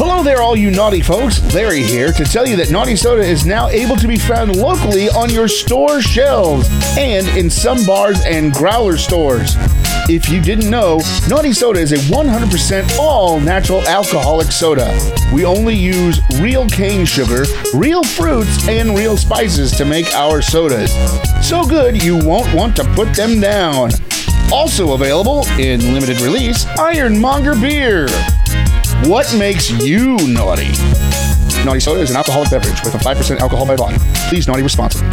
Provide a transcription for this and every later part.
Hello there, all you naughty folks. Larry here to tell you that Naughty Soda is now able to be found locally on your store shelves and in some bars and growler stores. If you didn't know, Naughty Soda is a 100% all natural alcoholic soda. We only use real cane sugar, real fruits, and real spices to make our sodas. So good you won't want to put them down. Also available in limited release, Ironmonger Beer. What makes you naughty? Naughty Soda is an alcoholic beverage with a 5% alcohol by volume. Please naughty responsibly.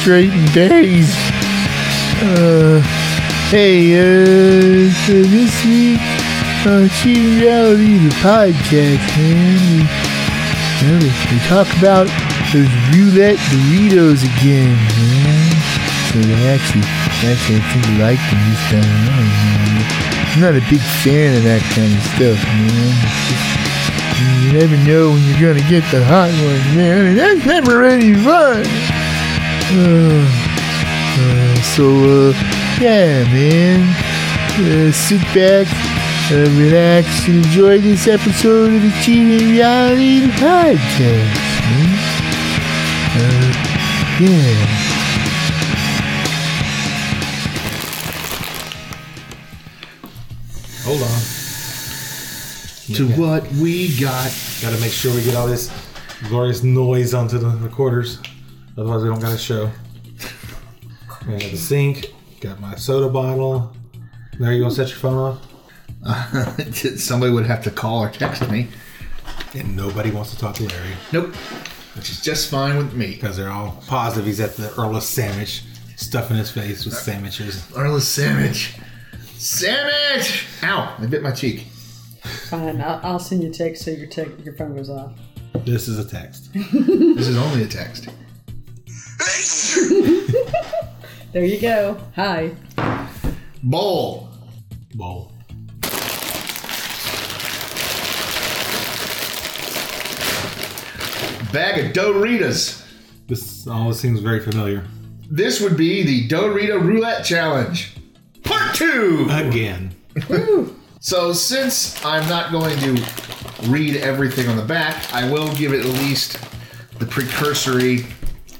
Straight days. Uh, hey, uh, so this week on Cheating Reality, the podcast, man, we, we, talk about those roulette Doritos again, man. So they actually, actually, I think I like them this time man. I'm not a big fan of that kind of stuff, man. You never know when you're gonna get the hot one, man. And that's never any fun. So, uh, yeah, man. Uh, sit back, uh, relax, and enjoy this episode of the Cheating Reality Podcast, man. Uh, yeah. Hold on. To what we got. Got to make sure we get all this glorious noise onto the recorders. Otherwise, we don't got a show. We got the sink. Got my soda bottle. There you go. Set your phone off. Somebody would have to call or text me. And nobody wants to talk to Larry Nope. Which is just fine with me. because they're all positive he's at the Earl's sandwich, stuffing his face with sandwiches. Arliss sandwich. Sandwich! Ow! I bit my cheek. Fine, I'll, I'll send you a text so your te- your phone goes off. This is a text. This is only a text. There you go. Hi. Bowl. Bowl. Bag of Doritos. This all seems very familiar. This would be the Dorito Roulette Challenge. Part two! Again. So, since I'm not going to read everything on the back, I will give it at least the precursory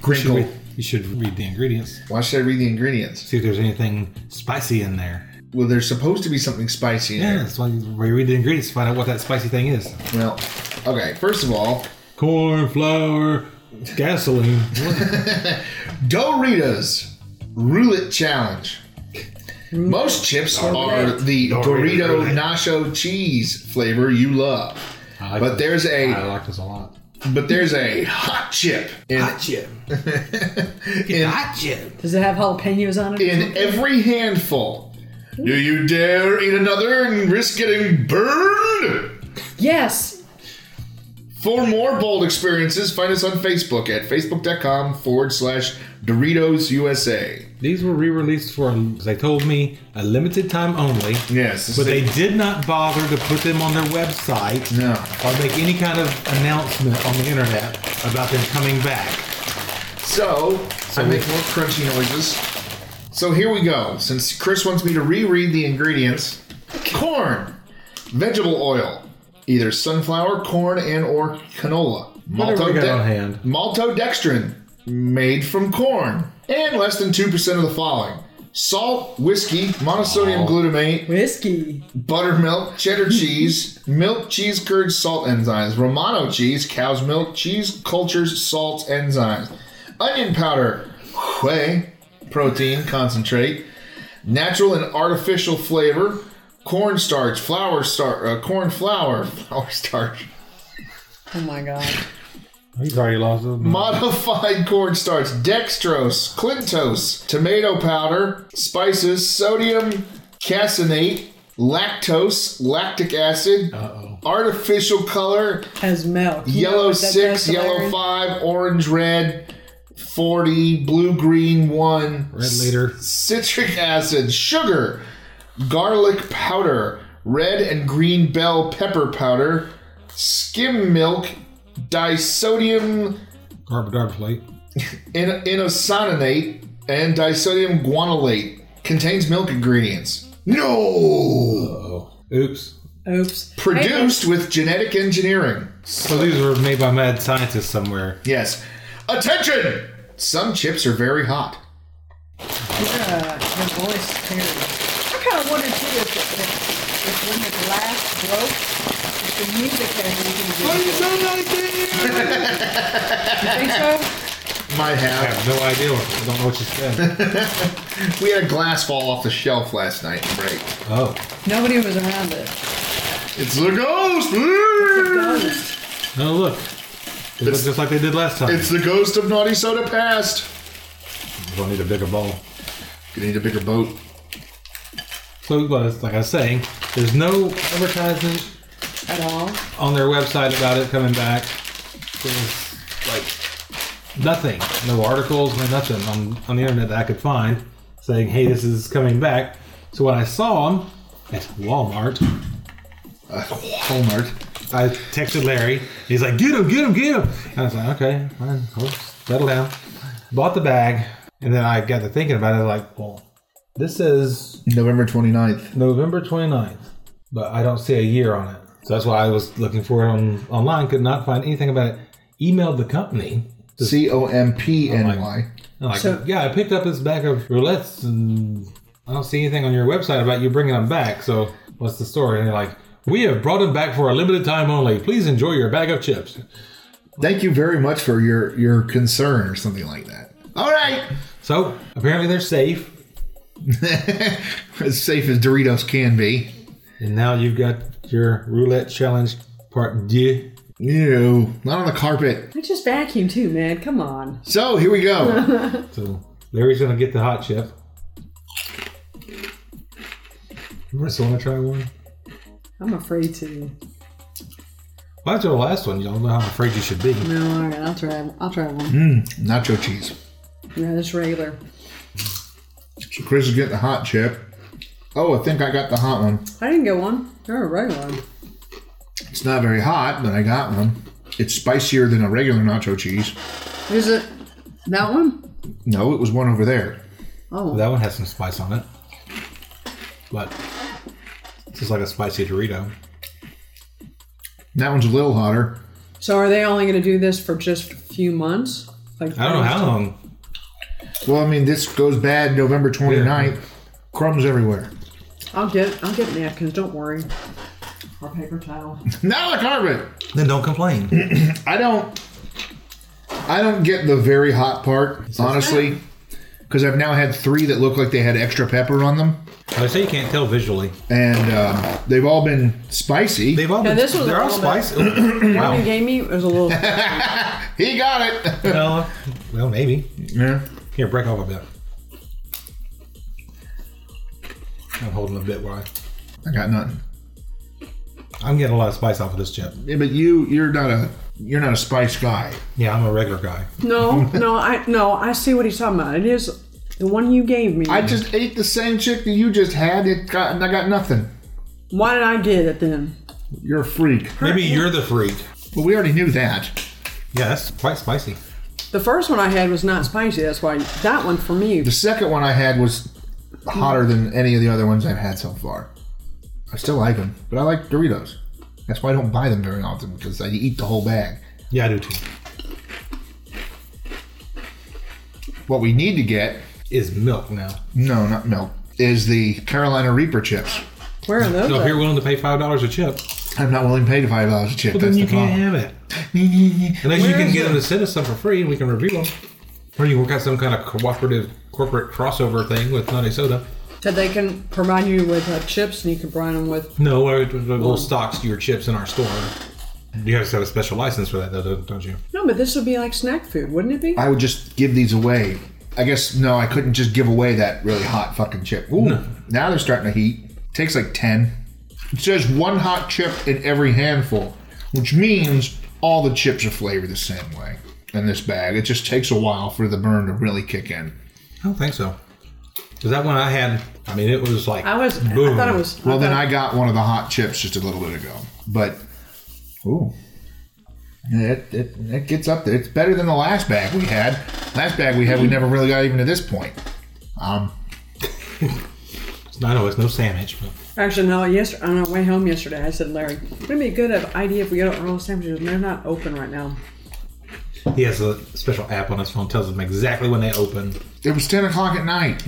You should, read, you should read the ingredients. Why should I read the ingredients? See if there's anything spicy in there. Well, there's supposed to be something spicy in there. Yeah, there. that's why you, read the ingredients to find out what that spicy thing is. Well, okay, first of all, Corn, flour, gasoline. Doritos Roulette Challenge. Most chips are the Dorito Dorito Nacho cheese flavor you love. I like But this. there's a I like this a lot. But there's a hot chip in chip. in, Hot chip. Does it have jalapenos on it? in every handful. Do you dare eat another and risk getting burned? yes. For more bold experiences, find us on Facebook at facebook.com forward slash Doritos USA. These were re-released for, they told me, a limited time only. Yes, But they did not bother to put them on their website No. or make any kind of announcement on the internet about them coming back. So, I make more crunchy noises. So here we go. Since Chris wants me to reread the ingredients, corn, vegetable oil, either sunflower, corn, and or canola. Whatever we got on hand. maltodextrin, made from corn, and less than two percent of the following: salt, whiskey, monosodium glutamate, Whiskey. buttermilk, cheddar cheese, milk, cheese curds, salt enzymes, Romano cheese, cow's milk, cheese cultures, salt enzymes, onion powder, whey, protein concentrate, natural and artificial flavor, cornstarch, flour starch, uh, corn flour, flour starch, Oh my god. He's already lost them. modified cornstarch, dextrose, clintose, tomato powder, spices, sodium caseinate, lactose, lactic acid, Uh-oh. Artificial color Has milk. You know yellow what that six, to yellow Larry? five, orange red, 40, blue green one, Red leader. citric acid, sugar, garlic powder, red and green bell pepper powder, skim milk, disodium Garbage, garbage in- inosinate, and disodium guanylate. Contains milk ingredients. No! Oh. Oops. Oops. Produced with genetic engineering. So these were made by mad scientists somewhere. Yes. Attention! Some chips are very hot. Yeah, your, uh, voice is. I kind of wondered too if, if, if when the glass broke, if the music had anything to do with it. You think so? Might I have. have no idea. I don't know what you said. We had a glass fall off the shelf last night and break. oh. Nobody was around it. It's the ghost! Ghost. No, look. It looks just like they did last time. It's the ghost of Naughty Soda Past. We'll need a bigger bowl. You need a bigger boat. So, well, it's like I was saying, there's no advertisement At all. on their website about it coming back. there was like nothing, no articles, no nothing on, on the internet that I could find saying, "Hey, this is coming back." So when I saw them at Walmart, Uh, Walmart. I texted Larry. He's like, "Get him, get him, get him!" And I was like, "Okay, fine, I'll settle down." Bought the bag, and then I got to thinking about it. Like, well, this is November 29th. November 29th, but I don't see a year on it. So that's why I was looking for it on online. Could not find anything about it. Emailed the company. C O M P N Y. Oh, I'm like, So- yeah, I picked up this bag of roulettes, and I don't see anything on your website about you bringing them back. So what's the story? And they're like, we have brought them back for a limited time only. Please enjoy your bag of chips. Thank you very much for your, your concern or something like that. All right. So apparently they're safe. as safe as Doritos can be. And now you've got your roulette challenge part deux. Ew. Not on the carpet. I just vacuum too, man. Come on. So here we go. So Larry's gonna get the hot chip. Marissa, want to try one? I'm afraid to. Well, after the last one, you don't know how afraid you should be. No, all right. I'll try. I'll try one. mm, nacho cheese. Yeah, this regular. So Chris is getting the hot chip. Oh, I think I got the hot one. I didn't get one. They're a regular one. It's not very hot, but I got one. It's spicier than a regular nacho cheese. Is it that one? No, it was one over there. Oh, That one has some spice on it, but it's just like a spicy Dorito. That one's a little hotter. so are they only going to do this for just a few months? Like I don't know how long. Well, I mean, this goes bad November 29th. Crumbs everywhere. I'll get. I'll get napkins. Don't worry. Or paper towel. Now the carpet. Then don't complain. I don't. I don't get the very hot part, honestly, because I've now had three that look like they had extra pepper on them, I say you can't tell visually. and um, they've all been spicy. They've all Yeah, been, this was they're all little bit- spicy. One wow. you gave me was a little. he got it. well, well, maybe. yeah. Here, break off a bit. I'm holding a bit wide. I got nothing. I'm getting a lot of spice off of this chip. Yeah, but you, you're not a, you're not a spice guy. Yeah, I'm a regular guy. No, no, I no. I see what he's talking about. It is the one you gave me. I just ate the same chick that you just had. It got, and I got nothing. Why did I get it then? You're a freak. Maybe you're the freak. Well, we already knew that. Yeah, that's quite spicy. The first one I had was not spicy. That's why that one for me. The second one I had was hotter than any of the other ones I've had so far. I still like them, but I like Doritos. That's why I don't buy them very often because I eat the whole bag. Yeah, I do too. What we need to get, Is milk now. no, not milk, is the Carolina Reaper chips. Where are those? So if you're willing to pay five dollars a chip, I'm not willing to pay five dollars a chip. well, That's then you the can't problem. have it. Unless you Where can is get it? them to send us some for free and we can review them. Or you work out some kind of cooperative corporate crossover thing with Naughty Soda. So they can provide you with uh, chips and you can provide them with. No, we'll little stocks your chips in our store. You have to have a special license for that, though, don't- don't you? No, but this would be like snack food, wouldn't it be? I would just give these away. I guess no, I couldn't just give away that really hot fucking chip. Ooh, now they're starting to heat. Takes like ten. It says one hot chip in every handful, which means all the chips are flavored the same way in this bag. It just takes a while for the burn to really kick in. I don't think so. Because that one I had, I mean, it was like I was. boom. I thought it was. Well, then I got one of the hot chips just a little bit ago. But, ooh. It, it, it gets up there. It's better than the last bag we had. Last bag we had, we never really got even to this point. Um, I know it's no sandwich, but Actually, no. Yesterday, on our way home yesterday, I said, Larry, wouldn't it be a good idea if we go to Earl Sandwiches? And they're not open right now. He has a special app on his phone tells him exactly when they open, it was 10 o'clock at night.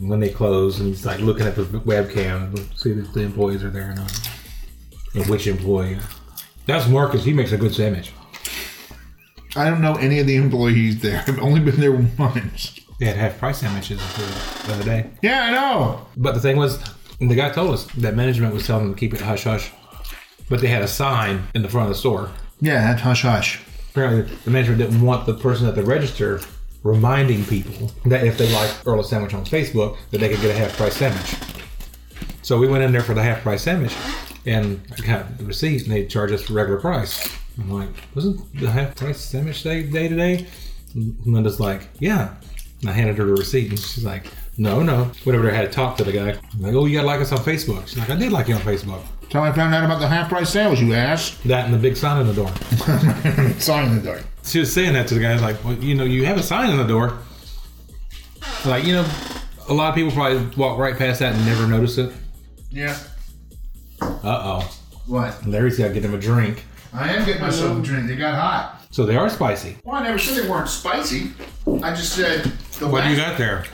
when they close, and he's like looking at the webcam to see if the employees are there or not, and which employee. That's Marcus. He makes a good sandwich. I don't know any of the employees there. I've only been there once. They had half price sandwiches the other day. Yeah, I know. But the thing was, the guy told us that management was telling them to keep it hush hush, but they had a sign in the front of the store. Yeah, that's hush hush. Apparently, the management didn't want the person at the register reminding people that if they liked Earl of Sandwich on Facebook, that they could get a half price sandwich. So we went in there for the half price sandwich, and I got the receipt, and they charged us for regular price. I'm like, wasn't the half price sandwich day, day today? And Linda's like, yeah. And I handed her the receipt, and she's like, no, no. Whatever, I had to talk to the guy. I'm like, oh, you gotta like us on Facebook. She's like, I did like you on Facebook. That's how I found out about the half price sandwich, you ass. That and the big sign on the door. Sign in the door. she was saying that to the guy. Like, well, you know, you have a sign on the door. Like, you know, a lot of people probably walk right past that and never notice it. Yeah. Uh oh. What? Larry's got to get him a drink. I am getting myself a drink. They got hot. So they are spicy. Well, I never said they weren't spicy. I just said the What do you got there?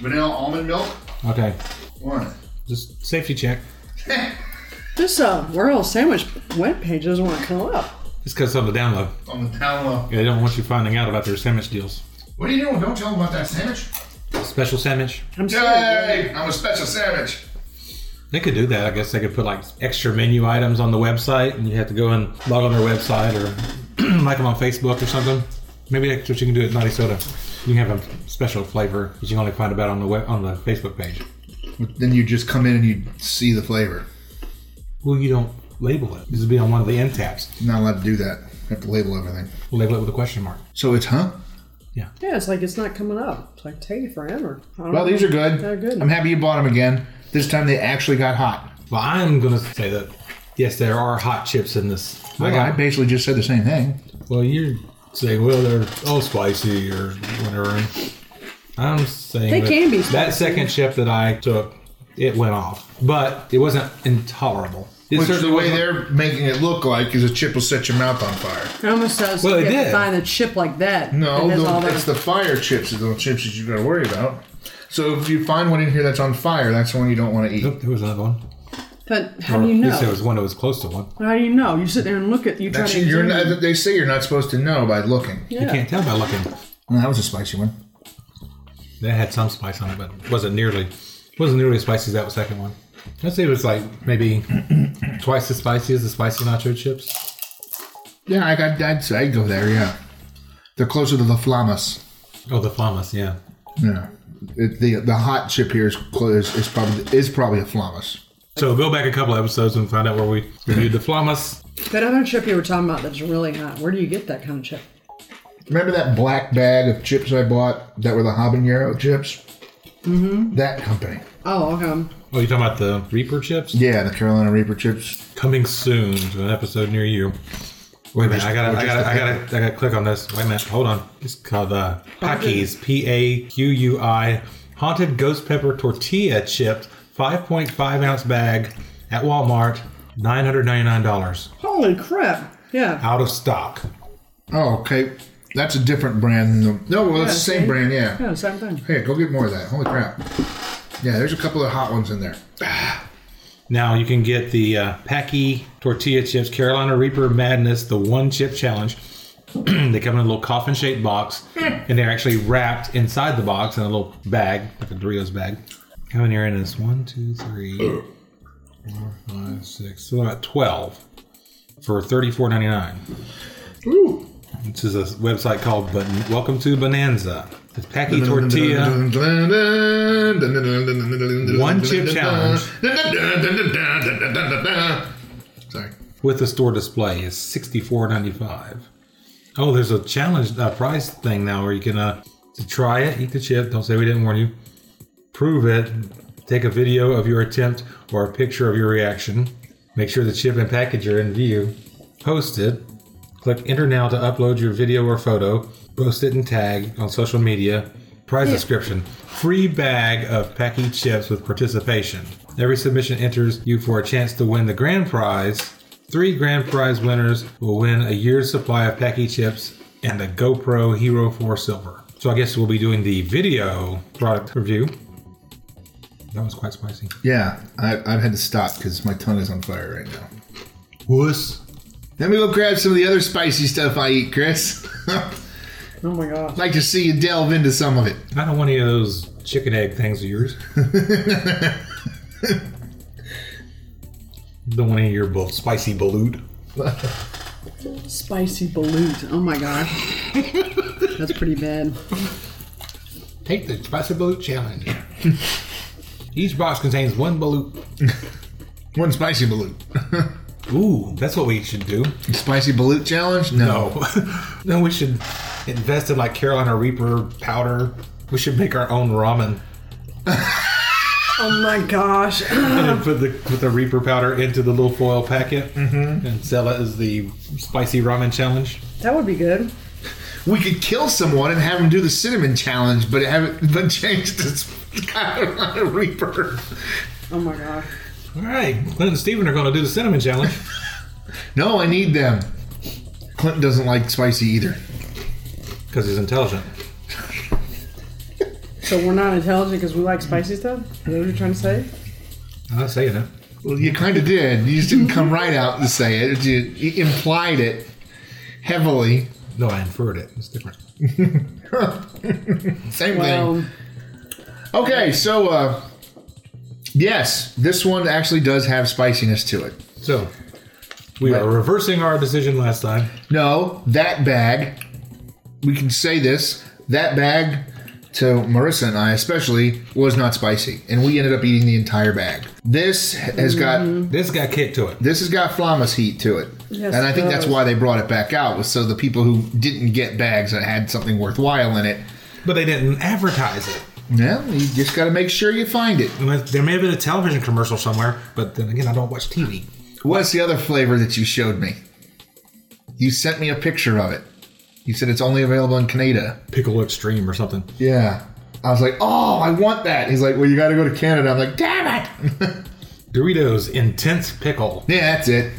Vanilla almond milk. Okay. What? Just safety check. This uh, Earl Sandwich webpage doesn't want to come up. It's because of the download. On the down low. Yeah, they don't want you finding out about their sandwich deals. What are you doing? Don't tell them about that sandwich. Special sandwich. I'm sorry. Yay! I'm a special sandwich. They could do that. I guess they could put like extra menu items on the website, and you have to go and log on their website or like them on Facebook or something. Maybe that's what you can do at Naughty Soda. You have a special flavor that you can only find about on the web on the Facebook page. Then you just come in and you see the flavor. Well, you don't label it. This would be on one of the end tabs. You're not allowed to do that. You have to label everything. Label it with a question mark. So it's huh? Yeah, Yeah, it's like it's not coming up. It's like taking forever. I Well, know. these are good. They're good. I'm happy you bought them again. This time they actually got hot. Well, I'm going to say that yes, there are hot chips in this. I Well, I got. basically just said the same thing. Well, you're saying well they're all spicy or whatever. I'm saying They that can be That spicy. second chip that I took, it went off, but it wasn't intolerable. It Which the certainly way wasn't- they're making it look like is a chip will set your mouth on fire. It almost says Well, you it have to did. find a chip like that. No, and there's the- all that- it's the fire chips. Is the chips that you got to worry about. So if you find one in here that's on fire, that's the one you don't want to eat. Nope, there was another one. But how Or do you at least there was one that was close to one. How do you know? You sit there and look at you try That's, to. you're examine- not, they say you're not supposed to know by looking. You Yeah. can't tell by looking. Well, that was a spicy one. That had some spice on it, but it wasn't nearly wasn't nearly as spicy as that second one. I'd say it was like maybe twice as spicy as the spicy nacho chips. Yeah, I got. I'd I'd go there. Yeah, they're closer to the flamas. Oh, the flamas, yeah. Yeah, it, the the hot chip here is close. Is probably is probably a flamas. So go back a couple episodes and find out where we reviewed the flamas. That other chip you were talking about that's really hot. Where do you get that kind of chip? Remember that black bag of chips I bought that were the habanero chips? Mm-hmm. That company. Oh, okay. Oh, you talking about the Reaper chips? Yeah, the Carolina Reaper chips. Coming soon to an episode near you. Wait a minute, I gotta, or I gotta, I gotta, I gotta click on this. Wait a minute, hold on. It's called the Paquis, P A Q U I, haunted ghost pepper tortilla chips, 5.5 ounce bag at Walmart, $999. Holy crap! Yeah. Out of stock. Oh, okay. That's a different brand. Than the, no, well, it's the Yeah, same brand. Yeah. Yeah, same thing. Hey, go get more of that. Holy crap. Yeah, there's a couple of hot ones in there. Now you can get the uh, Paqui tortilla chips, Carolina Reaper Madness, the one chip challenge. they come in a little coffin shaped box, and they're actually wrapped inside the box in a little bag, like a Doritos bag. Coming here in this? one, two, three, four, five, six, so about twelve for thirty four ninety nine. Ooh. This is a website called but Welcome to Bonanza. It's Paqui Tortilla. One chip challenge. Sorry. with the store display is sixty four ninety five. Oh, there's a challenge uh, prize thing now where you can uh, to try it, eat the chip. Don't say we didn't warn you. Prove it. Take a video of your attempt or a picture of your reaction. Make sure the chip and package are in view. Post it. Click enter now to upload your video or photo. Post it and tag on social media. Prize description: Free bag of Paqui chips with participation. Every submission enters you for a chance to win the grand prize. Three grand prize winners will win a year's supply of Paqui chips and a GoPro Hero 4 Silver. So I guess we'll be doing the video product review. That was quite spicy. Yeah, I, I've had to stop because my tongue is on fire right now. Wuss. Let me go grab some of the other spicy stuff I eat, Chris. Oh my gosh. like to see you delve into some of it. I don't want any of those chicken egg things of yours. don't want any of your bu- spicy balut. Spicy balut. Oh my gosh. That's pretty bad. Take the spicy balut challenge. Each box contains one balut. One spicy balut. Ooh, that's what we should do. spicy balut challenge? No. No, no, we should invest in like Carolina Reaper powder. We should make our own ramen Oh my gosh. and put the put the Reaper powder into the little foil packet mm-hmm. and sell it as the spicy ramen challenge. That would be good. We could kill someone and have them do the cinnamon challenge, but have it but change the Carolina Reaper. Oh my gosh. All right, Clint and Steven are going to do the cinnamon challenge. No, I need them. Clinton doesn't like spicy either. Because he's intelligent. So we're not intelligent because we like spicy stuff? Is that what you're trying to say? I'm not saying it. Well, you kind of did. You just didn't come right out and say it. You, you implied it heavily. No, I inferred it. It's different. Same Well, thing. Okay, so uh, yes, this one actually does have spiciness to it. So, we are reversing our decision last time. No, that bag, we can say this, that bag to Marissa and I especially was not spicy. And we ended up eating the entire bag. This has got This got kicked to it. this has got Flamas heat to it. Yes, and I it think that's does. why they brought it back out was so the people who didn't get bags that had something worthwhile in it. But they didn't advertise it. Well, you just got to make sure you find it. There may have been a television commercial somewhere, but then again, I don't watch TV. What's the other flavor that you showed me? You sent me a picture of it. You said it's only available in Canada. Pickle Extreme or something. Yeah. I was like, oh, I want that. He's like, well, you got to go to Canada. I'm like, damn it. Doritos Intense Pickle. yeah, that's it.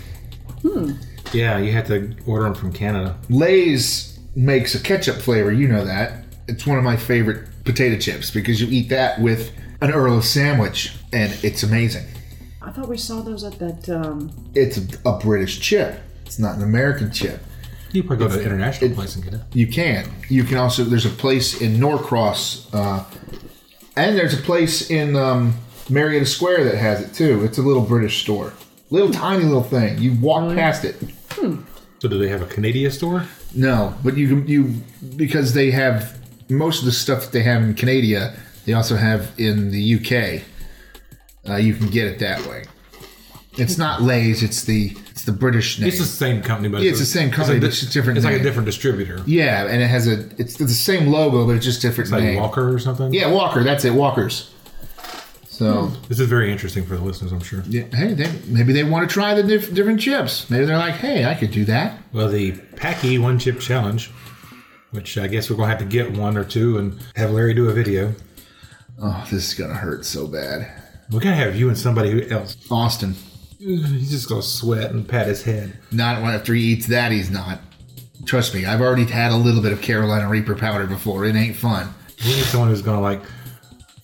Hmm. Yeah, you have to order them from Canada. Lay's makes a ketchup flavor. You know that. It's one of my favorite potato chips because you eat that with an Earl of sandwich and it's amazing. I thought we saw those at that. Um, It's a, a British chip. It's not an American chip. You probably go to an international place and get it. You can. You can also. There's a place in Norcross, uh, and there's a place in um, Marietta Square that has it too. It's a little British store, little tiny little thing. You walk past it. So, do they have a Canadian store? No, but you you because they have most of the stuff that they have in Canada. They also have in the UK. Uh, you can get it that way. It's not Lay's. It's the it's the British name. It's the same company, but Yeah, it's the same company, a but it's different It's like a different distributor. yeah, and it has a it's the same logo, but it's just different name. Like name. Walker or something. Yeah, Walker. That's it. Walkers. So This is very interesting for the listeners, I'm sure. yeah, hey, they, maybe they want to try the diff- different chips. Maybe they're like, hey, I could do that. Well, the Paqui One Chip Challenge, which I guess we're gonna have to get one or two and have Larry do a video. Oh, this is gonna hurt so bad. We gotta have you and somebody else. Austin, He's just gonna sweat and pat his head. not after he eats that, he's not. Trust me, I've already had a little bit of Carolina Reaper powder before. It ain't fun. We need someone who's gonna like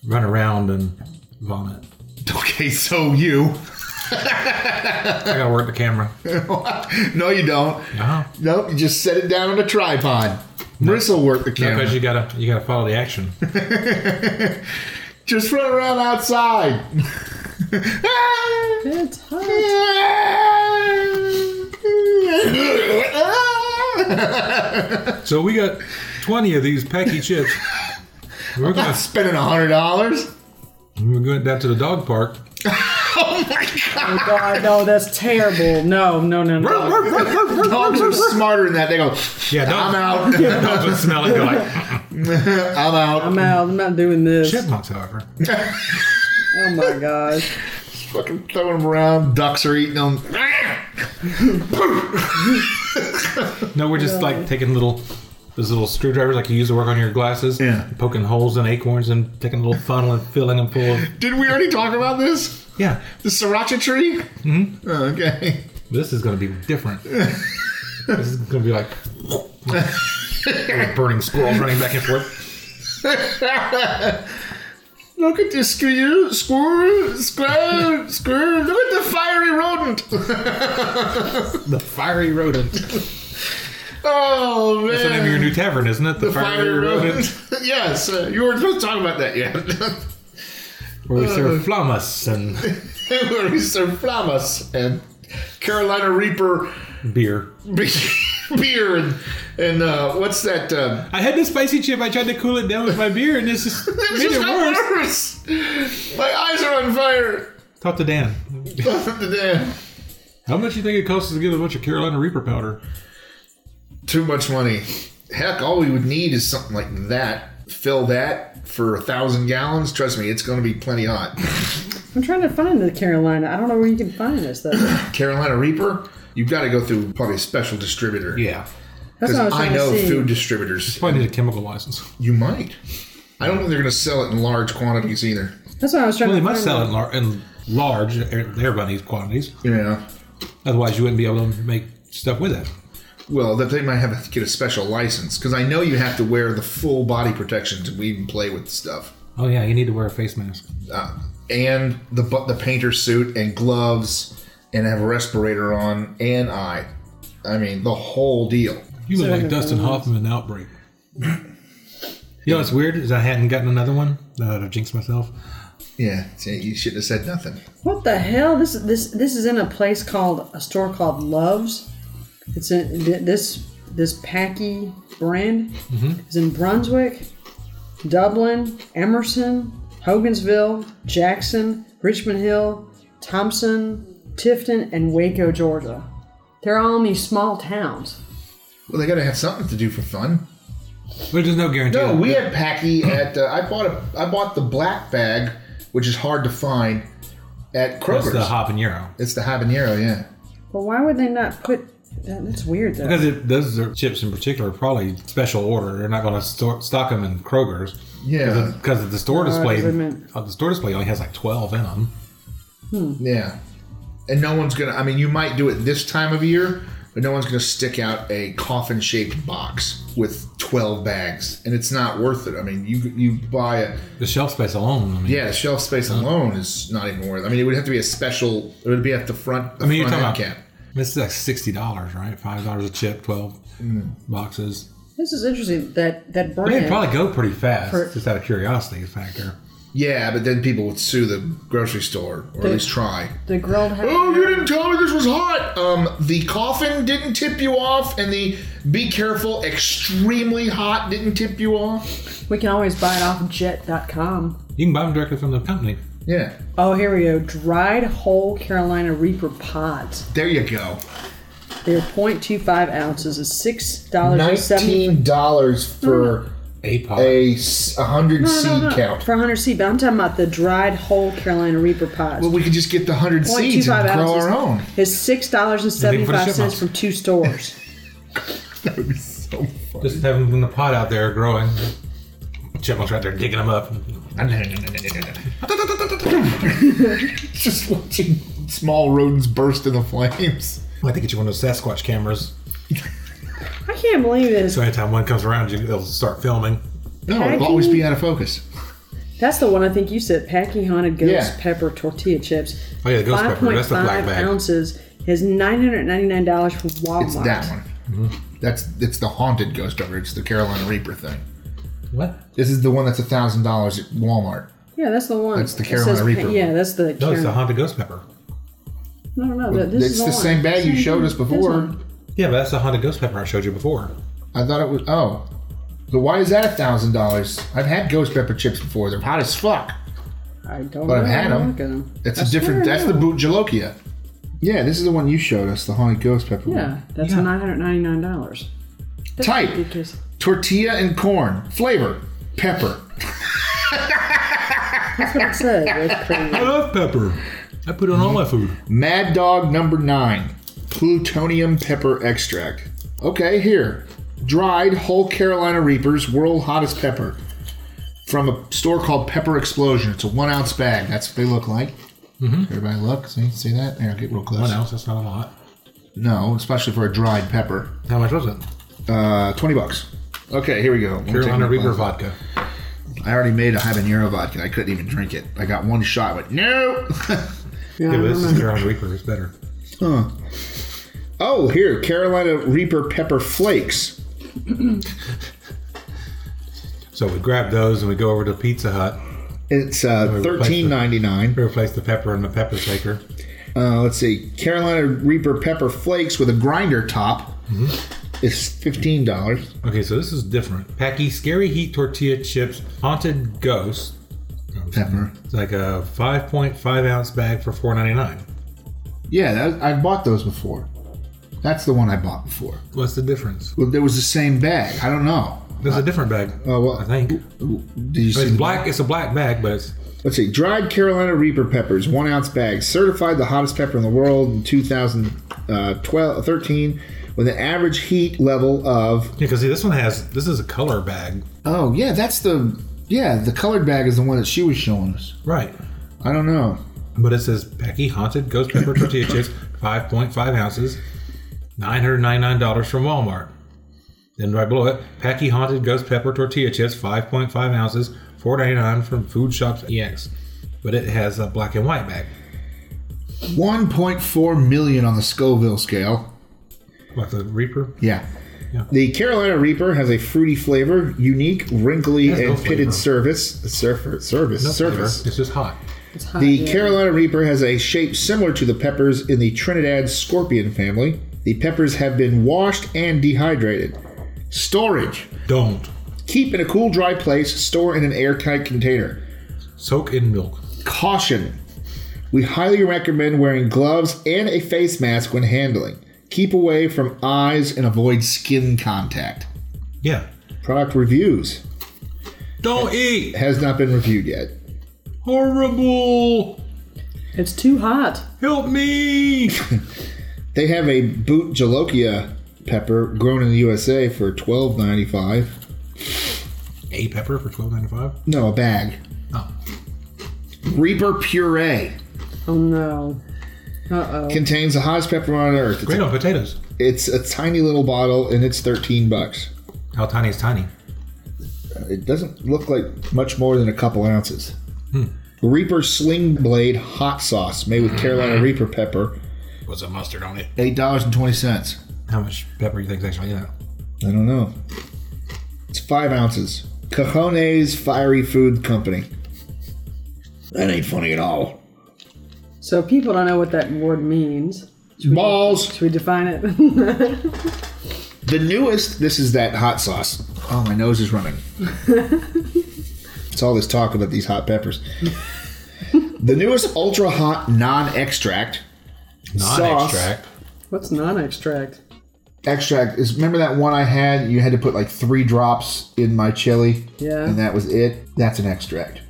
run around and vomit. Okay, so you. I gotta work the camera. no, you don't. Uh-huh. Nope, you just set it down on a tripod. Marissa will work the camera. Because you gotta you gotta follow the action. Just run around outside. it's hot. So we got 20 of these Paqui chips. We're gonna Spending a hundred dollars. we're going down to the dog park. Oh my oh, god! Oh God, no, that's terrible. No, no, no, no. Dogs are smarter than that. They go, Yeah, I'm dogs, out. dogs would smell it. Go like I'm out. I'm out. I'm not doing this. chipmunks, however. Oh my God. Fucking throwing them around. Ducks are eating them. No, we're just like taking little those little screwdrivers like you use to work on your glasses. Yeah. Poking holes in acorns and taking a little funnel and filling them full of. Did we already talk about this? Yeah, The sriracha tree? Mm-hmm. okay. this is going to be different. this is going to be like. like burning squirrels running back and forth. Look at this squirrel, squirrel, squirrel, squirrel. Look at the fiery rodent. The fiery rodent. Oh, man. That's the name of your new tavern, isn't it? The, The fiery rodent. yes, uh, you weren't supposed to talk about that yet. Where we serve flamas and Where we serve flamas and Carolina Reaper beer. beer and, and uh, what's that? Uh, I had the spicy chip. I tried to cool it down with my beer, and this is made just it worse. worse. My eyes are on fire. Talk to Dan. Talk to Dan. How much do you think it costs to get a bunch of Carolina Reaper powder? Too much money. Heck, all we would need is something like that. Fill that for a thousand gallons. Trust me, it's going to be plenty hot. I'm trying to find the Carolina. I don't know where you can find this though. Carolina Reaper, you've got to go through probably a special distributor. Yeah. That's Because what I was I trying know to see. food distributors. Probably need a chemical license. You might. I don't think they're going to sell it in large quantities either. That's what I was trying Well, they to must find. sell it in, lar- in large, everybody needs quantities. Yeah. Otherwise, you wouldn't be able to make stuff with it. Well, that they might have to get a special license because I know you have to wear the full body protection to even play with the stuff, Oh yeah, you need to wear a face mask. uh, and the the painter suit and gloves, and have a respirator on and eye. I mean, the whole deal. You look like Dustin Hoffman in Outbreak. You know what's weird is I hadn't gotten another one. Now that I've jinxed myself. Yeah, see, you shouldn't have said nothing. What the hell? This this this is in a place called a store called Loves. It's in this this Paqui brand is in Brunswick, Dublin, Emerson, Hogansville, Jackson, Richmond Hill, Thompson, Tifton, and Waco, Georgia. They're all in these small towns. Well, they got to have something to do for fun. But there's no guarantee. No, we had Paqui at. Uh, I bought a. I bought the black bag, which is hard to find, at That's It's the habanero. it's the habanero, yeah. But why would they not put? That, that's weird though. Because it, those are chips in particular are probably special order. They're not going to store, stock them in Kroger's. Yeah, Because the store display, 'cause I meant- uh, the store display only has like twelve in them. Hmm. yeah. And no one's gonna. I mean, you might do it this time of year, but no one's gonna stick out a coffin-shaped box with twelve bags, and it's not worth it. I mean, you you buy a The shelf space alone. I mean, yeah, shelf space alone is not even worth. it. I mean, it would have to be a special. It would be at the front. Of the I mean, you're front talking end about cap. This is like sixty dollars, right? Five dollars a chip, twelve Mm. boxes. This is interesting. That that But it'd brand. probably go pretty fast, For- just out of curiosity factor. Yeah, but then people would sue the grocery store, or at least try. the grilled. Oh, you didn't tell me this was hot. Um, the coffin didn't tip you off, and the be careful, extremely hot didn't tip you off. We can always buy it off jet.com. You can buy them directly from the company. Yeah, Oh, here we go. Dried whole Carolina Reaper pods. there you go. They're 0.25 ounces. It's six dollars. Nineteen dollars for mm. A pot. a s- a hundred No, seed no, no. count. For 100 seed, but I'm talking about the dried whole Carolina Reaper pods. Well, we could just get the hundred seeds 0.25 and grow ounces. our own. It's six dollars and seventy-five cents from two stores. That would be so fun. Just have them in the pot out there growing. Chipmunks right there digging them up. just watching small rodents burst into flames. I like to get you one of those Sasquatch cameras. I can't believe this. So anytime one comes around, you they'll start filming. No, it'll always be out of focus. That's the one I think you said. Paqui Haunted Ghost Yeah. Pepper Tortilla Chips. Oh yeah, the ghost pepper. That's the black 5.5 bag. ounces is $999 from Walmart. It's that one. Mm-hmm. That's it's the haunted ghost pepper. It's the Carolina Reaper thing. What? This is the one that's a thousand dollars at Walmart. Yeah, that's the one. That's the It Carolina says Reaper Yeah, that's the. No, it's the Carolina- haunted ghost pepper. No, no, no. This it's is the one. same bag you Same showed thing. us before. Yeah, but that's the haunted ghost pepper I showed you before. I thought it was. Oh. So why is that a thousand dollars? I've had ghost pepper chips before. They're hot as fuck. I don't But know. I've had them. It's That's I a different. That's the bhut jolokia. Yeah, this is the one you showed us, the haunted ghost pepper. one. Yeah, that's Yeah. nine hundred ninety nine dollars. Type Because tortilla and corn flavor pepper. that's what it said. It's I love pepper. I put it on all my food. Mad Dog number nine, plutonium pepper extract. Okay, here, dried whole Carolina Reapers, world hottest pepper, from a store called Pepper Explosion. It's a one ounce bag. That's what they look like. Mm-hmm. Everybody look, see, see that? There, get real close. One ounce, that's not a lot. No, especially for a dried pepper. How much was it? Uh, twenty bucks. Okay, here we go. Carolina Reaper vodka. I already made a habanero vodka. I couldn't even drink it. I got one shot. But no. Yeah, I Yeah, but this is. Carolina Reaper. It's better. Huh. Oh, here, Carolina Reaper pepper flakes. So we grab those and we go over to Pizza Hut. It's uh, we replace the- thirteen ninety nine. Replace the pepper in the pepper shaker. Uh, let's see, Carolina Reaper pepper flakes with a grinder top Mm-hmm. Is fifteen dollars. Okay, so this is different. Paqui Scary Heat Tortilla Chips Haunted Ghost. Pepper. It's like a 5.5 ounce bag for $4.99. Yeah, that, I've bought those before. That's the one I bought before. What's the difference? Well, there was the same bag. I don't know. There's a different bag. Oh, well, I think. Did you see? It's black. It's a black bag, but it's Let's see. Dried Carolina Reaper peppers, one ounce bag, certified the hottest pepper in the world in 2012, uh, 13, with an average heat level of. Yeah, because see, this one has this is a color bag, Oh yeah, that's the yeah the colored bag is the one that she was showing us. right? I don't know. But it says Paqui Haunted Ghost Pepper Tortilla Chips, 5.5 ounces, $999 from Walmart. Then right below it, Paqui Haunted Ghost Pepper Tortilla Chips, 5.5 ounces, $4.99 from Food Shops EX. But it has a black and white bag. 1.4 million on the Scoville scale. Like the Reaper. Yeah. Yeah. The Carolina Reaper has a fruity flavor, unique, wrinkly, Has no and pitted flavor. surface. Surfer, service, No flavor. surface. It's just hot. It's hot, The yeah. Carolina Reaper has a shape similar to the peppers in the Trinidad scorpion family. The peppers have been washed and dehydrated. Storage. Don't. Keep in a cool, dry place. Store in an airtight container. Soak in milk. Caution. We highly recommend wearing gloves and a face mask when handling. Keep away from eyes and avoid skin contact. Yeah. Product reviews Don't eat. has not been reviewed yet. Horrible. It's too hot. Help me. They have a bhut jolokia pepper grown in the USA for twelve ninety five. A pepper for twelve ninety five. No, a bag. Oh. Reaper puree Oh no. Uh oh. contains the hottest pepper on earth. It's Great a, on potatoes. it's a tiny little bottle and it's thirteen bucks. How tiny is tiny? It doesn't look like much more than a couple ounces. Reaper Sling Blade hot sauce made with Carolina Reaper pepper, What's a mustard on it? eight dollars and twenty cents. How much pepper you think is actually in it? I don't know. It's five ounces. Cajones Fiery Food Company. That ain't funny at all. So people don't know what that word means. Balls. Should we define it? The newest. This is that hot sauce. Oh, my nose is running. it's all this talk about these hot peppers. the newest ultra hot non extract Non-extract. What's non-extract? extract is remember that one I had? You had to put like three drops in my chili, Yeah. and that was it. That's an extract.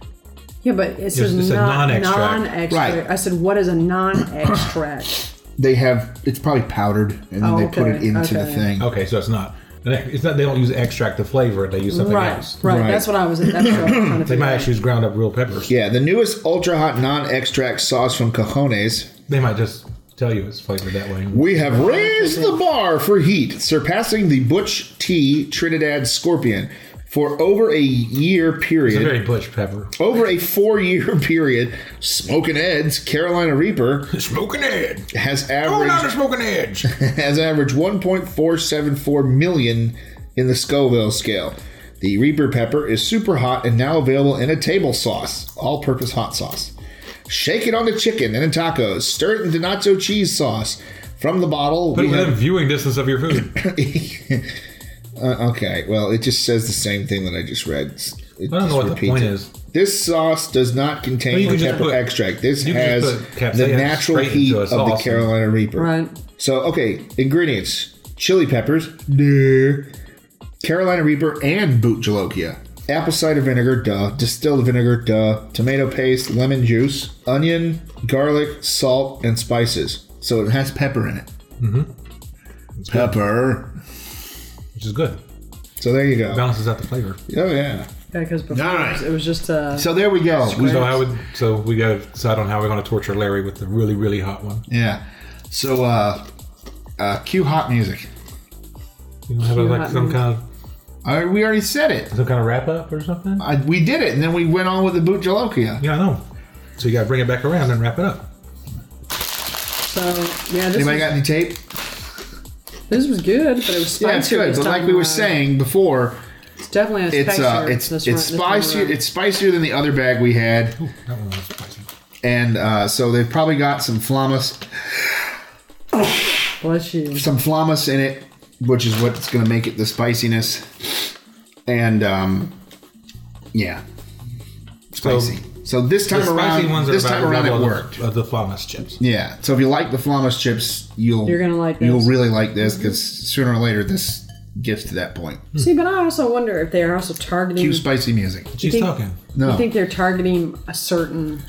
Yeah, but it says it's a non- non-extract. non-extract. Right. I said, what is a non-extract? They have it's probably powdered, and then Oh, they put it okay, into the okay. thing. Okay, so it's not. It's not. They don't use extract to flavor it. They use something right, else. right, Right. That's what I was. That's what I was trying to They figure might out. actually use ground up real peppers. Yeah, the newest ultra hot non extract sauce from Cajones. They might just tell you it's flavored that way. We have raised the bar for heat, surpassing the Butch T Trinidad Scorpion for over a year It's a period. very butch pepper. Over a four year period, Smoking Ed's Carolina Reaper Smoking Ed, has averaged smoking edge. has averaged 1.474 million in the Scoville scale. The Reaper pepper is super hot and now available in a table sauce, all purpose hot sauce. Shake it on the chicken and in tacos. Stir it into nacho cheese sauce. from the bottle. Put it within viewing distance of your food. uh, okay, well, it just says the same thing that I just read. It I don't know what the point it. is. This sauce does not contain you pepper put- extract. This has the natural heat of the sauce and- Carolina Reaper. Right. So, okay, ingredients: chili peppers, duh, Carolina Reaper, and bhut jolokia. Apple cider vinegar, duh. Distilled vinegar, duh. Tomato paste, lemon juice, onion, garlic, salt, and spices. So it has pepper in it. Mm-hmm. Pepper. Which is good. So there you go. Balances out the flavor. Oh yeah. Yeah, because before All right. it was just uh, So there we go. We- So I would. So we got to decide on how we're going to torture Larry with the really really hot one. yeah. So uh, uh, cue hot music. You know, have a, Cue like hot some music. kind of Uh, we already said it. some kind of wrap up or something. I, we did it, and then we went on with the bhut jolokia. Yeah, I know. So you got to bring it back around and wrap it up. so yeah. This Anybody was, got any tape? This was good, but it was spicy. Yeah, it's good. this But like we were saying before, it's definitely a it's spicier. uh, it's this it's run- this time spicier. around. It's spicier than the other bag we had, That one was spicy. and uh, so they've probably got some flamas, Bless you. some flamas in it, which is what's going to make it the spiciness, and um, yeah, spicy. So, this The time spicy around, ones this about time around it level of worked. the- Of the flamas chips. Yeah. So if you like the flamas chips, you'll You're gonna like this. You'll really like this because sooner or later this gets to that point. Hmm. See, but I also wonder if they're also targeting. Cue spicy music. She's think- talking. No. You think they're targeting a certain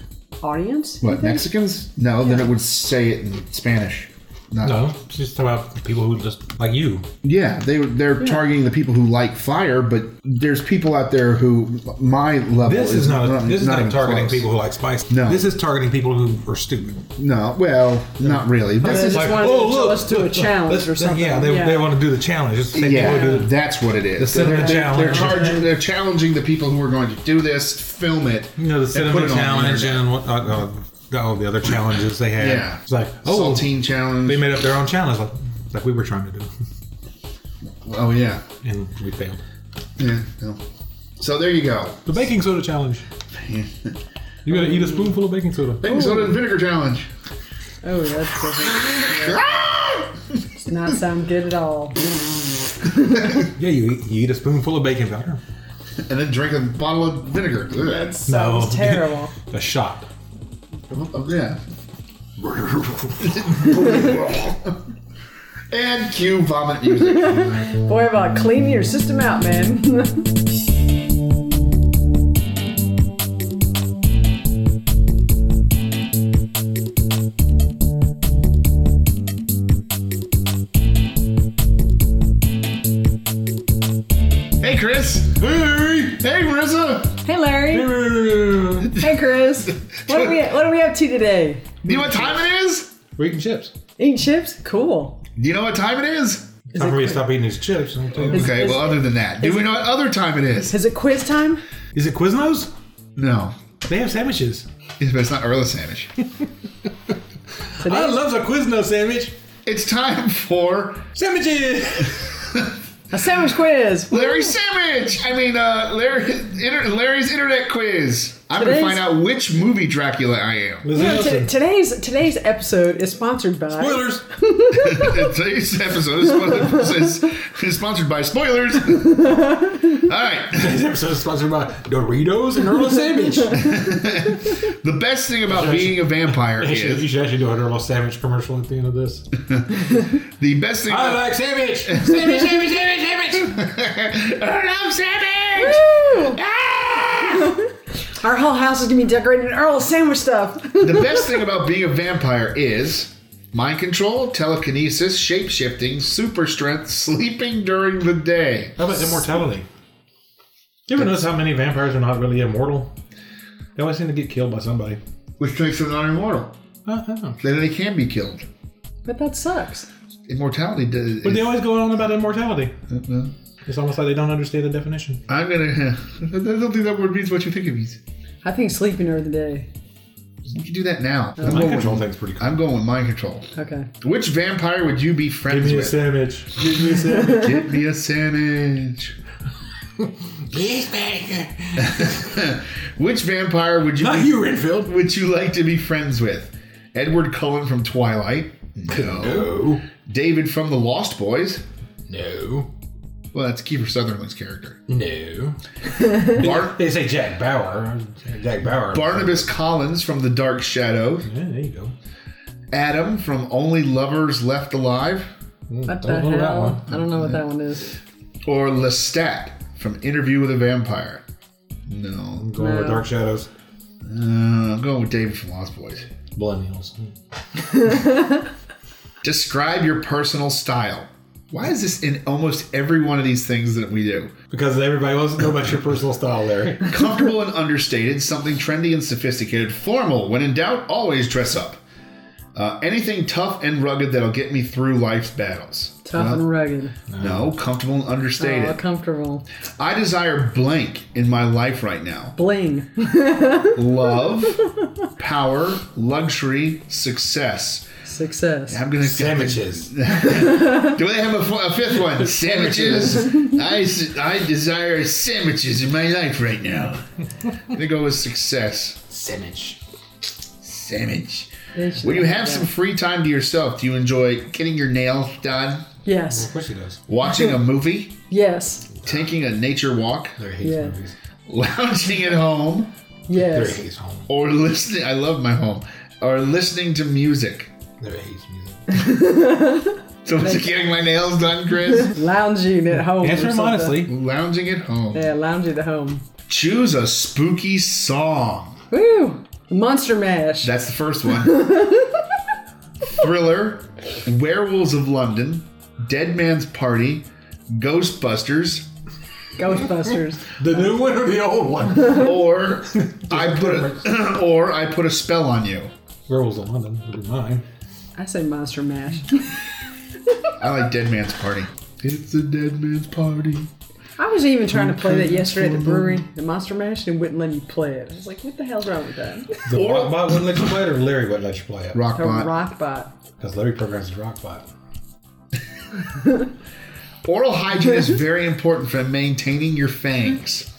audience? you What think? Mexicans? No, then it would say it in Spanish. No. No, she's talking about people who just like you. Yeah, they they're targeting the people who like fire, but there's people out there who my level This is not. this is not, even targeting close. people who like spice. No. This is targeting people who are stupid. No, well, not really. This They is just wanted to- let's do a challenge let's- or something. Yeah, they, Yeah. they want to do the challenge. It's the same yeah, people do the- that's what it is. the cinnamon they're, they're, challenge. charging, they're challenging the people who are going to do this, film it, you know, the and cinnamon put it on the challenge and what, uh, uh, all the other challenges they had. Yeah. It's like, oh, saltine challenge. they made up their own challenge like, like we were trying to do. oh yeah, And we failed. yeah. no. So there you go. The baking soda challenge. You gotta eat a spoonful of baking soda. Baking soda and vinegar challenge. Oh, that doesn't does not sound good at all. Yeah, you eat, you eat a spoonful of baking powder. and then drink a bottle of vinegar. Ugh. Sounds terrible. A shot. Oh, yeah. and cue vomit music. Boy, about cleaning your system out, man. hey, Chris. Hey, hey, Marissa. hey, Larry. Hey, Chris. What are we What are we up to today? Do you know what time it is? We're eating chips. Eating chips? Cool. Do you know what time it is? Time for me to stop eating these chips. I'll tell you. Is- Okay, is- well, other than that, do we know what other time it is? Is it quiz time? Is it Quiznos? No. They have sandwiches. But it's not Earl sandwich. I Today's love a Quizno sandwich. It's time for Sandwiches. a sandwich quiz. Larry Sandwich. I mean, uh, Larry, inter, Larry's internet quiz. I'm going to find out which movie Dracula I am. Listen, You know, t- today's today's episode is sponsored by. Spoilers. Today's episode is sponsored, is, is sponsored by spoilers. All right. Today's episode is sponsored by Doritos and Earl Sandwich. The best thing about being a vampire You should, you should actually do an Earl Sandwich commercial at the end of this. the best thing. I About, like sandwich. Sandwich, sandwich, sandwich, sandwich. Earl Sandwich. Woo! Ah! Our whole house is gonna be decorated in Earl sandwich stuff. The best thing about being a vampire is mind control, telekinesis, shape shifting, super strength, sleeping during the day. How about immortality? You ever notice how many vampires are not really immortal? They always seem to get killed by somebody. Which makes them not immortal. Uh, I don't know. Then they can be killed. but that sucks. Immortality does. But they always go on about immortality. Well, It's almost like they don't understand the definition. I'm gonna. I don't think that word means what you think it means. I think sleeping during the day. You can do that now. I'm, Mind going control with, thing's pretty cool. I'm going with mind control. Okay. Which vampire would you be friends with? Give friends me a with? sandwich. Give me a sandwich. Get me a sandwich. Which vampire would you Not be, you, Renfield. would you like to be friends with? Edward Cullen from Twilight, No. No. David from the Lost Boys. No. Well, that's Kiefer Sutherland's character. No. Bar- They say Jack Bauer. Jack Bauer. Barnabas Collins from The Dark Shadow. Yeah, there you go. Adam from Only Lovers Left Alive. What the Don't know that hell? one. I don't know what that one is. Or Lestat from Interview with a Vampire. No. I'm going with Dark Shadows. Uh, I'm going with David from Lost Boys. Millennials. Describe your personal style. Why is this in almost every one of these things that we do? Because everybody wants to know about your personal style, Larry. Comfortable and understated, something trendy and sophisticated. Formal. When in doubt, always dress up. Uh, anything tough and rugged that'll get me through life's battles. Tough and rugged. No, comfortable and understated. Oh, comfortable. I desire blank in my life right now. Bling. Love, power, luxury, success. Success. I'm gonna Sandwiches. Do they have a fifth one? Sandwiches. I, I desire sandwiches in my life right now. I'm gonna go with success. Sandwich. Sandwich. When you have some free time to yourself, do you enjoy getting your nails done, Yes. Of course he does. watching a movie, Yes. taking a nature walk, Larry hates Yeah. movies. lounging at home, Larry Yes. hates home. or listening? I love my home. Or listening to music. Larry hates music. So is it getting my nails done, Chris? Lounging at home. Answer him honestly. Lounging at home. Yeah, lounging at home. Choose a spooky song. Woo! Monster Mash. That's the first one. Thriller, Werewolves of London, Dead Man's Party, Ghostbusters, Ghostbusters. The new one or the old one? or I put a, or I put a spell on you. Werewolves of London would be mine. I say Monster Mash. I like Dead Man's Party. It's a Dead Man's Party. I was even trying to play that yesterday at the brewery, the Monster Mash, and wouldn't let me play it. I was like, what the hell's wrong with that? The Or- Rockbot wouldn't let you play it, or Larry wouldn't let you play it? A Rockbot. Rockbot. Because Larry programs his Rockbot. Oral hygiene is very important for maintaining your fangs.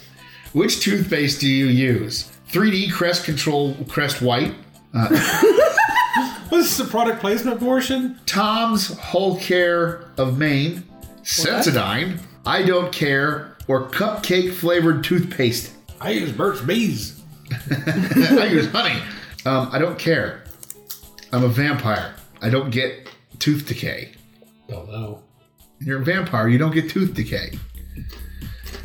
Which toothpaste do you use? 3D Crest Control Crest White, uh, Was this a product placement portion? Tom's Whole Care of Maine, Sensodyne, I Don't Care, or cupcake flavored toothpaste. I use Burt's Bees. I use honey. Um, I don't care. I'm a vampire. I don't get tooth decay. Don't know. You're a vampire. You don't get tooth decay.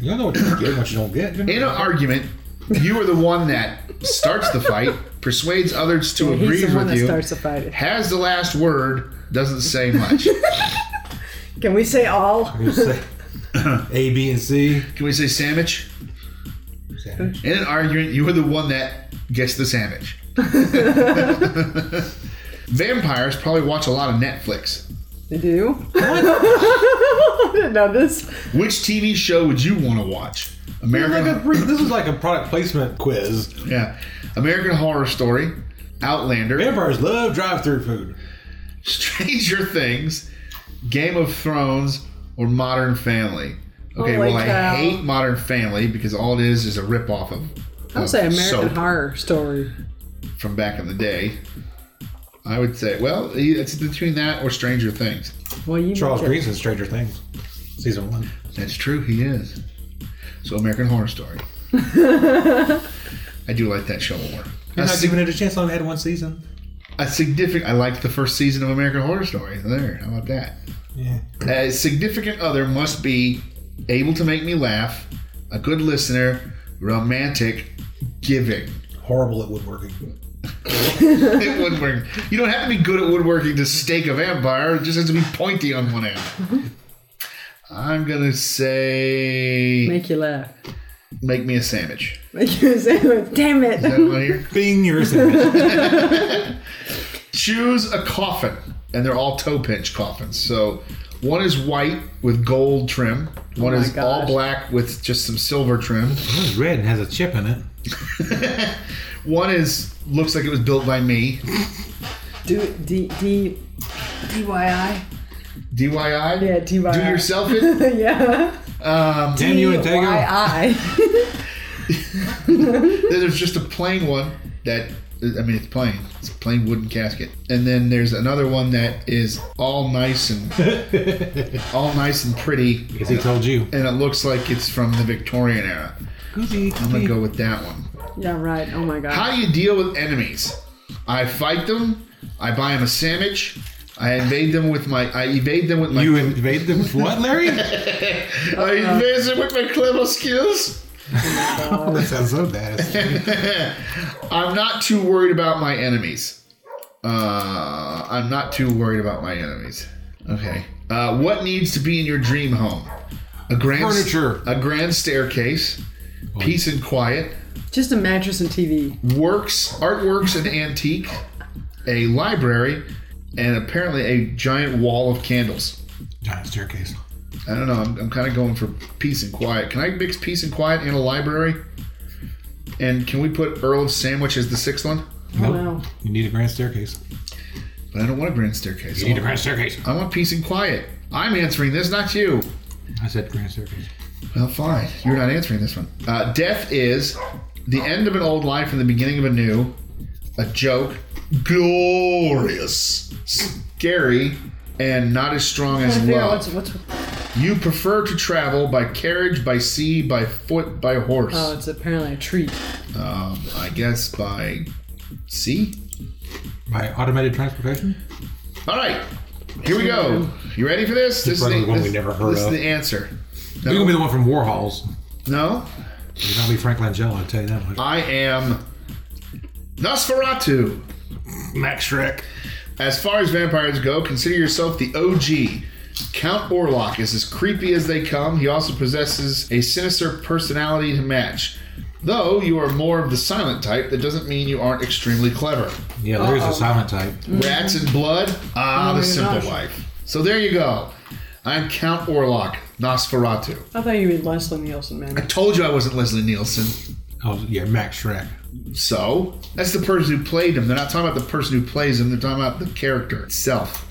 You don't know what you get, what you don't get. In an argument, you are the one that starts the fight, persuades others to He's agree the one with that you, starts the fight. has the last word, doesn't say much. Can we say all? You say A, B, and C. Can we say sandwich? Sandwich. In an argument, you are the one that gets the sandwich. Vampires probably watch a lot of Netflix. They do? I didn't know this. Which TV show would you want to watch? Like American, a, this is like a product placement quiz. yeah, American Horror Story, Outlander, Vampires love drive-through food. Stranger Things, Game of Thrones, or Modern Family. Okay, Holy well, cow. I hate Modern Family because all it is is a rip-off of. I would of say American soap Horror Story. from back in the day. I would say, well, it's between that or Stranger Things. Well, you Charles make. Green's in Stranger Things, season one. That's true, he is. So American Horror Story. I do like that show more. You're not sig- giving it a chance. I only had one season. a significant. I liked the first season of American Horror Story. There, how about that? Yeah. A significant other must be able to make me laugh, a good listener, romantic, giving. Horrible at woodworking. It woodworking. You don't have to be good at woodworking to stake a vampire. It just has to be pointy on one end. I'm gonna say Make you laugh. make me a sandwich. Make you say, damn Is that it. one here? Bing, you're a sandwich. Choose a coffin, and they're all toe pinch coffins. So one is white with gold trim. One Oh my is all gosh. black with just some silver trim. One's red and has a chip in it. One is looks like it was built by me. Do, D, D, DYI? DIY. Yeah, DIY. Do yourself it. yeah. Um, Damn you, Intego. DYI. there's just a plain one that I mean, it's plain. It's a plain wooden casket. And then there's another one that is all nice and all nice and pretty, Because he told you. and it looks like it's from the Victorian era. I'm gonna go with that one. Yeah, right. Oh my god. How do you deal with enemies? I fight them. I buy them a sandwich. I invade them with my. I evade them with my. You invade them with what, Larry? I invade them with my clever skills. oh, that sounds so bad. I'm not too worried about my enemies. Uh, I'm not too worried about my enemies. Okay. Uh, what needs to be in your dream home? A grand Furniture. A grand staircase. Peace and quiet. Just a mattress and TV. Works, artworks, and antique. A library, and apparently a giant wall of candles. Giant staircase. I don't know. I'm, I'm kind of going for peace and quiet. Can I mix peace and quiet in a library? And can we put Earl of Sandwich as the sixth one? Oh Nope. no. You need a grand staircase. But I don't want a grand staircase. You need a grand staircase. I want peace and quiet. I'm answering this, not you. I said grand staircase. Well, fine. You're not answering this one. Uh, death is the end of an old life and the beginning of a new. A joke. Glorious. Scary. And not as strong as Trying to figure out love. what's, what's, You prefer to travel by carriage, by sea, by foot, by horse. oh, it's apparently a treat. Um, I guess by sea. By automated transportation? All right, here we go. You ready for this? This, is the, one we never heard this of. is the answer. You're gonna be the one from Warhols. No, You're gonna be Frank Langella, I'll tell you that much. I am Nosferatu. Max Schreck. As far as vampires go, consider yourself the OG. Count Orlok is as creepy as they come. He also possesses a sinister personality to match. Though you are more of the silent type, that doesn't mean you aren't extremely clever. Yeah, Larry's a silent type. Rats and blood? Ah, Oh the my simple gosh. life. So there you go. I'm Count Orlok, Nosferatu. I thought you meant Leslie Nielsen, man. I told you I wasn't Leslie Nielsen. Oh, yeah, Max Schreck. So that's the person who played him. They're not talking about the person who plays him. They're talking about the character itself.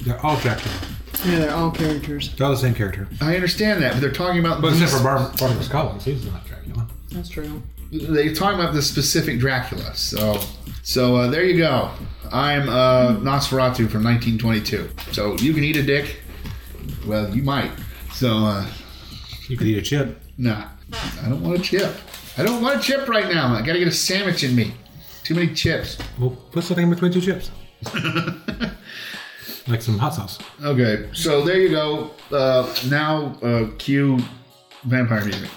They're all Dracula. Yeah, they're all characters. They're all the same character. I understand that, but they're talking about. But these- except for Bar- Barnabas Collins, he's not Dracula. That's true. they're talking about the specific Dracula. So, so uh, there you go. I'm uh, Nosferatu from 1922. So you can eat a dick. Well, you might. So, uh, You could eat a chip. nah, I don't want a chip. I don't want a chip right now. I gotta get a sandwich in me. Too many chips. Well, put something in between two chips. like some hot sauce. Okay, so there you go. Uh, now, uh, cue vampire music.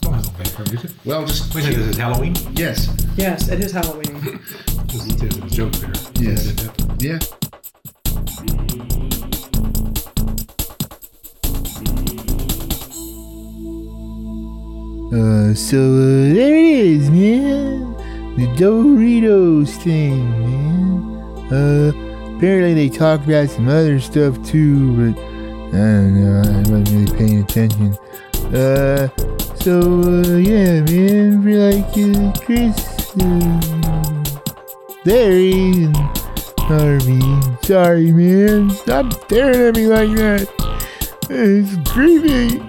Don't have no vampire music. Well, just Wait a minute, this is Halloween? yes, Yes, it is Halloween. This is a joke there. Yes. yeah. Uh, so uh, there it is, man. The Doritos thing, man. Uh, apparently they talked about some other stuff too, but I don't know. I wasn't really paying attention. Uh, so uh, yeah, man. For like uh, Chris, uh, and Harvey. Sorry, man. Stop staring at me like that. It's creepy.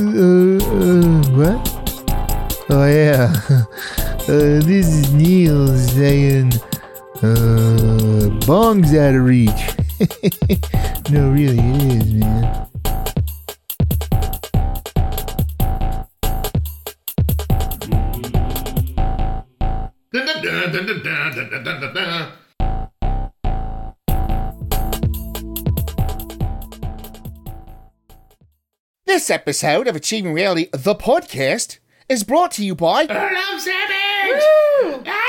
Uh, what? Oh yeah. Uh, this is Neil saying, uh, bong's out of reach. no, really, it is, man. This episode of Achieving Reality, the podcast, is brought to you by. Of Savage!